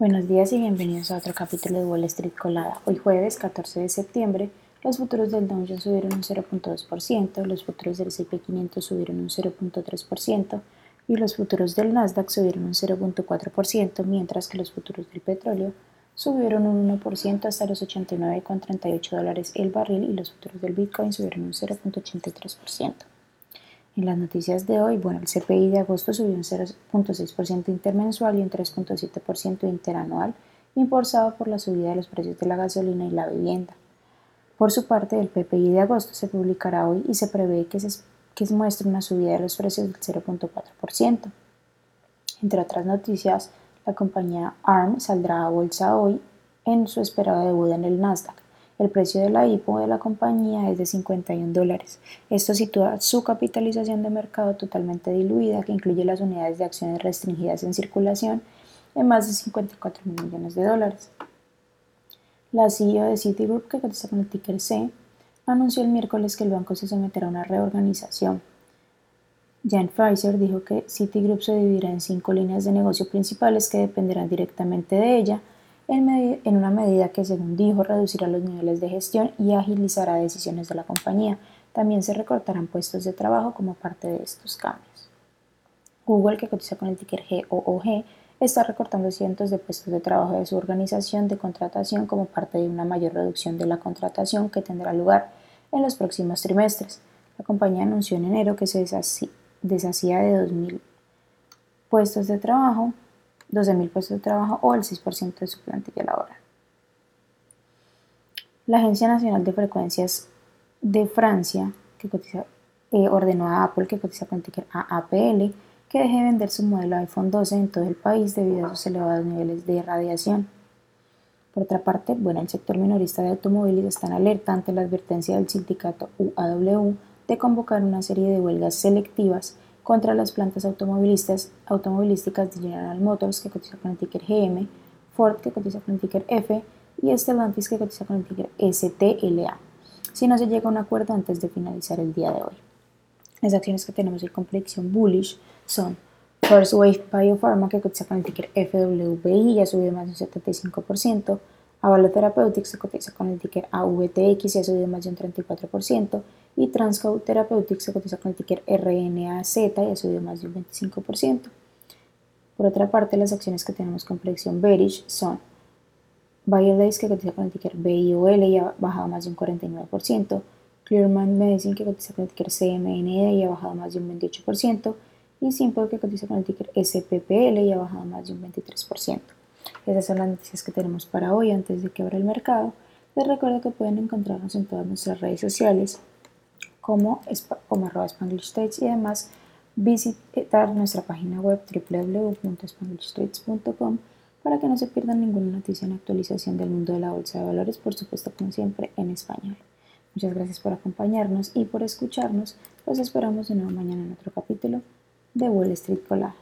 Buenos días y bienvenidos a otro capítulo de Wall Street Colada. Hoy jueves 14 de septiembre, los futuros del Dow Jones subieron un 0.2%, los futuros del S&P 500 subieron un 0.3% y los futuros del Nasdaq subieron un 0.4%, mientras que los futuros del petróleo subieron un 1% hasta los 89,38 dólares el barril y los futuros del Bitcoin subieron un 0.83%. En las noticias de hoy, bueno, el CPI de agosto subió un 0.6% intermensual y un 3.7% interanual, impulsado por la subida de los precios de la gasolina y la vivienda. Por su parte, el PPI de agosto se publicará hoy y se prevé que se, que muestre una subida de los precios del 0.4%. Entre otras noticias, la compañía ARM saldrá a bolsa hoy en su esperada debut en el Nasdaq. El precio de la IPO de la compañía es de 51 dólares. Esto sitúa su capitalización de mercado totalmente diluida, que incluye las unidades de acciones restringidas en circulación, en más de 54 millones de dólares. La CEO de Citigroup, que cotiza con el ticker C, anunció el miércoles que el banco se someterá a una reorganización. Jan Pfizer dijo que Citigroup se dividirá en cinco líneas de negocio principales que dependerán directamente de ella, en, una medida que, según dijo, reducirá los niveles de gestión y agilizará decisiones de la compañía. También se recortarán puestos de trabajo como parte de estos cambios. Google, que cotiza con el ticker GOOG, está recortando cientos de puestos de trabajo de su organización de contratación como parte de una mayor reducción de la contratación que tendrá lugar en los próximos trimestres. La compañía anunció en enero que se deshacía de 2.000 puestos de trabajo 12.000 puestos de trabajo o el 6% de su plantilla laboral. La Agencia Nacional de Frecuencias de Francia que eh, ordenó a Apple que cotiza con ticker AAPL que deje de vender su modelo iPhone 12 en todo el país debido a sus elevados niveles de radiación. Por otra parte, bueno, el sector minorista de automóviles está en alerta ante la advertencia del sindicato UAW de convocar una serie de huelgas selectivas contra las plantas automovilistas, automovilísticas de General Motors que cotiza con el ticker GM, Ford que cotiza con el ticker F y Stellantis que cotiza con el ticker STLA, si no se llega a un acuerdo antes de finalizar el día de hoy. Las acciones que tenemos en complexión bullish son First Wave Biopharma que cotiza con el ticker FWBI y ha subido más de un 75%, Avalo Therapeutics que cotiza con el ticker AVTX y ha subido más de un 34%, y Transco Therapeutics se cotiza con el ticker RNAZ y ha subido más de un 25%. Por otra parte, las acciones que tenemos con predicción bearish son BioLace que cotiza con el ticker BIOL y ha bajado más de un 49%, Clearman Medicine que cotiza con el ticker CMND y ha bajado más de un 28%, y Simple que cotiza con el ticker SPPL y ha bajado más de un 23%. Esas son las noticias que tenemos para hoy antes de que abra el mercado. Les recuerdo que pueden encontrarnos en todas nuestras redes sociales como, como arroba y además visitar nuestra página web www.spanglishtrades.com para que no se pierdan ninguna noticia en actualización del mundo de la bolsa de valores, por supuesto como siempre en español. Muchas gracias por acompañarnos y por escucharnos. Los esperamos de nuevo mañana en otro capítulo de Wall Street Colada.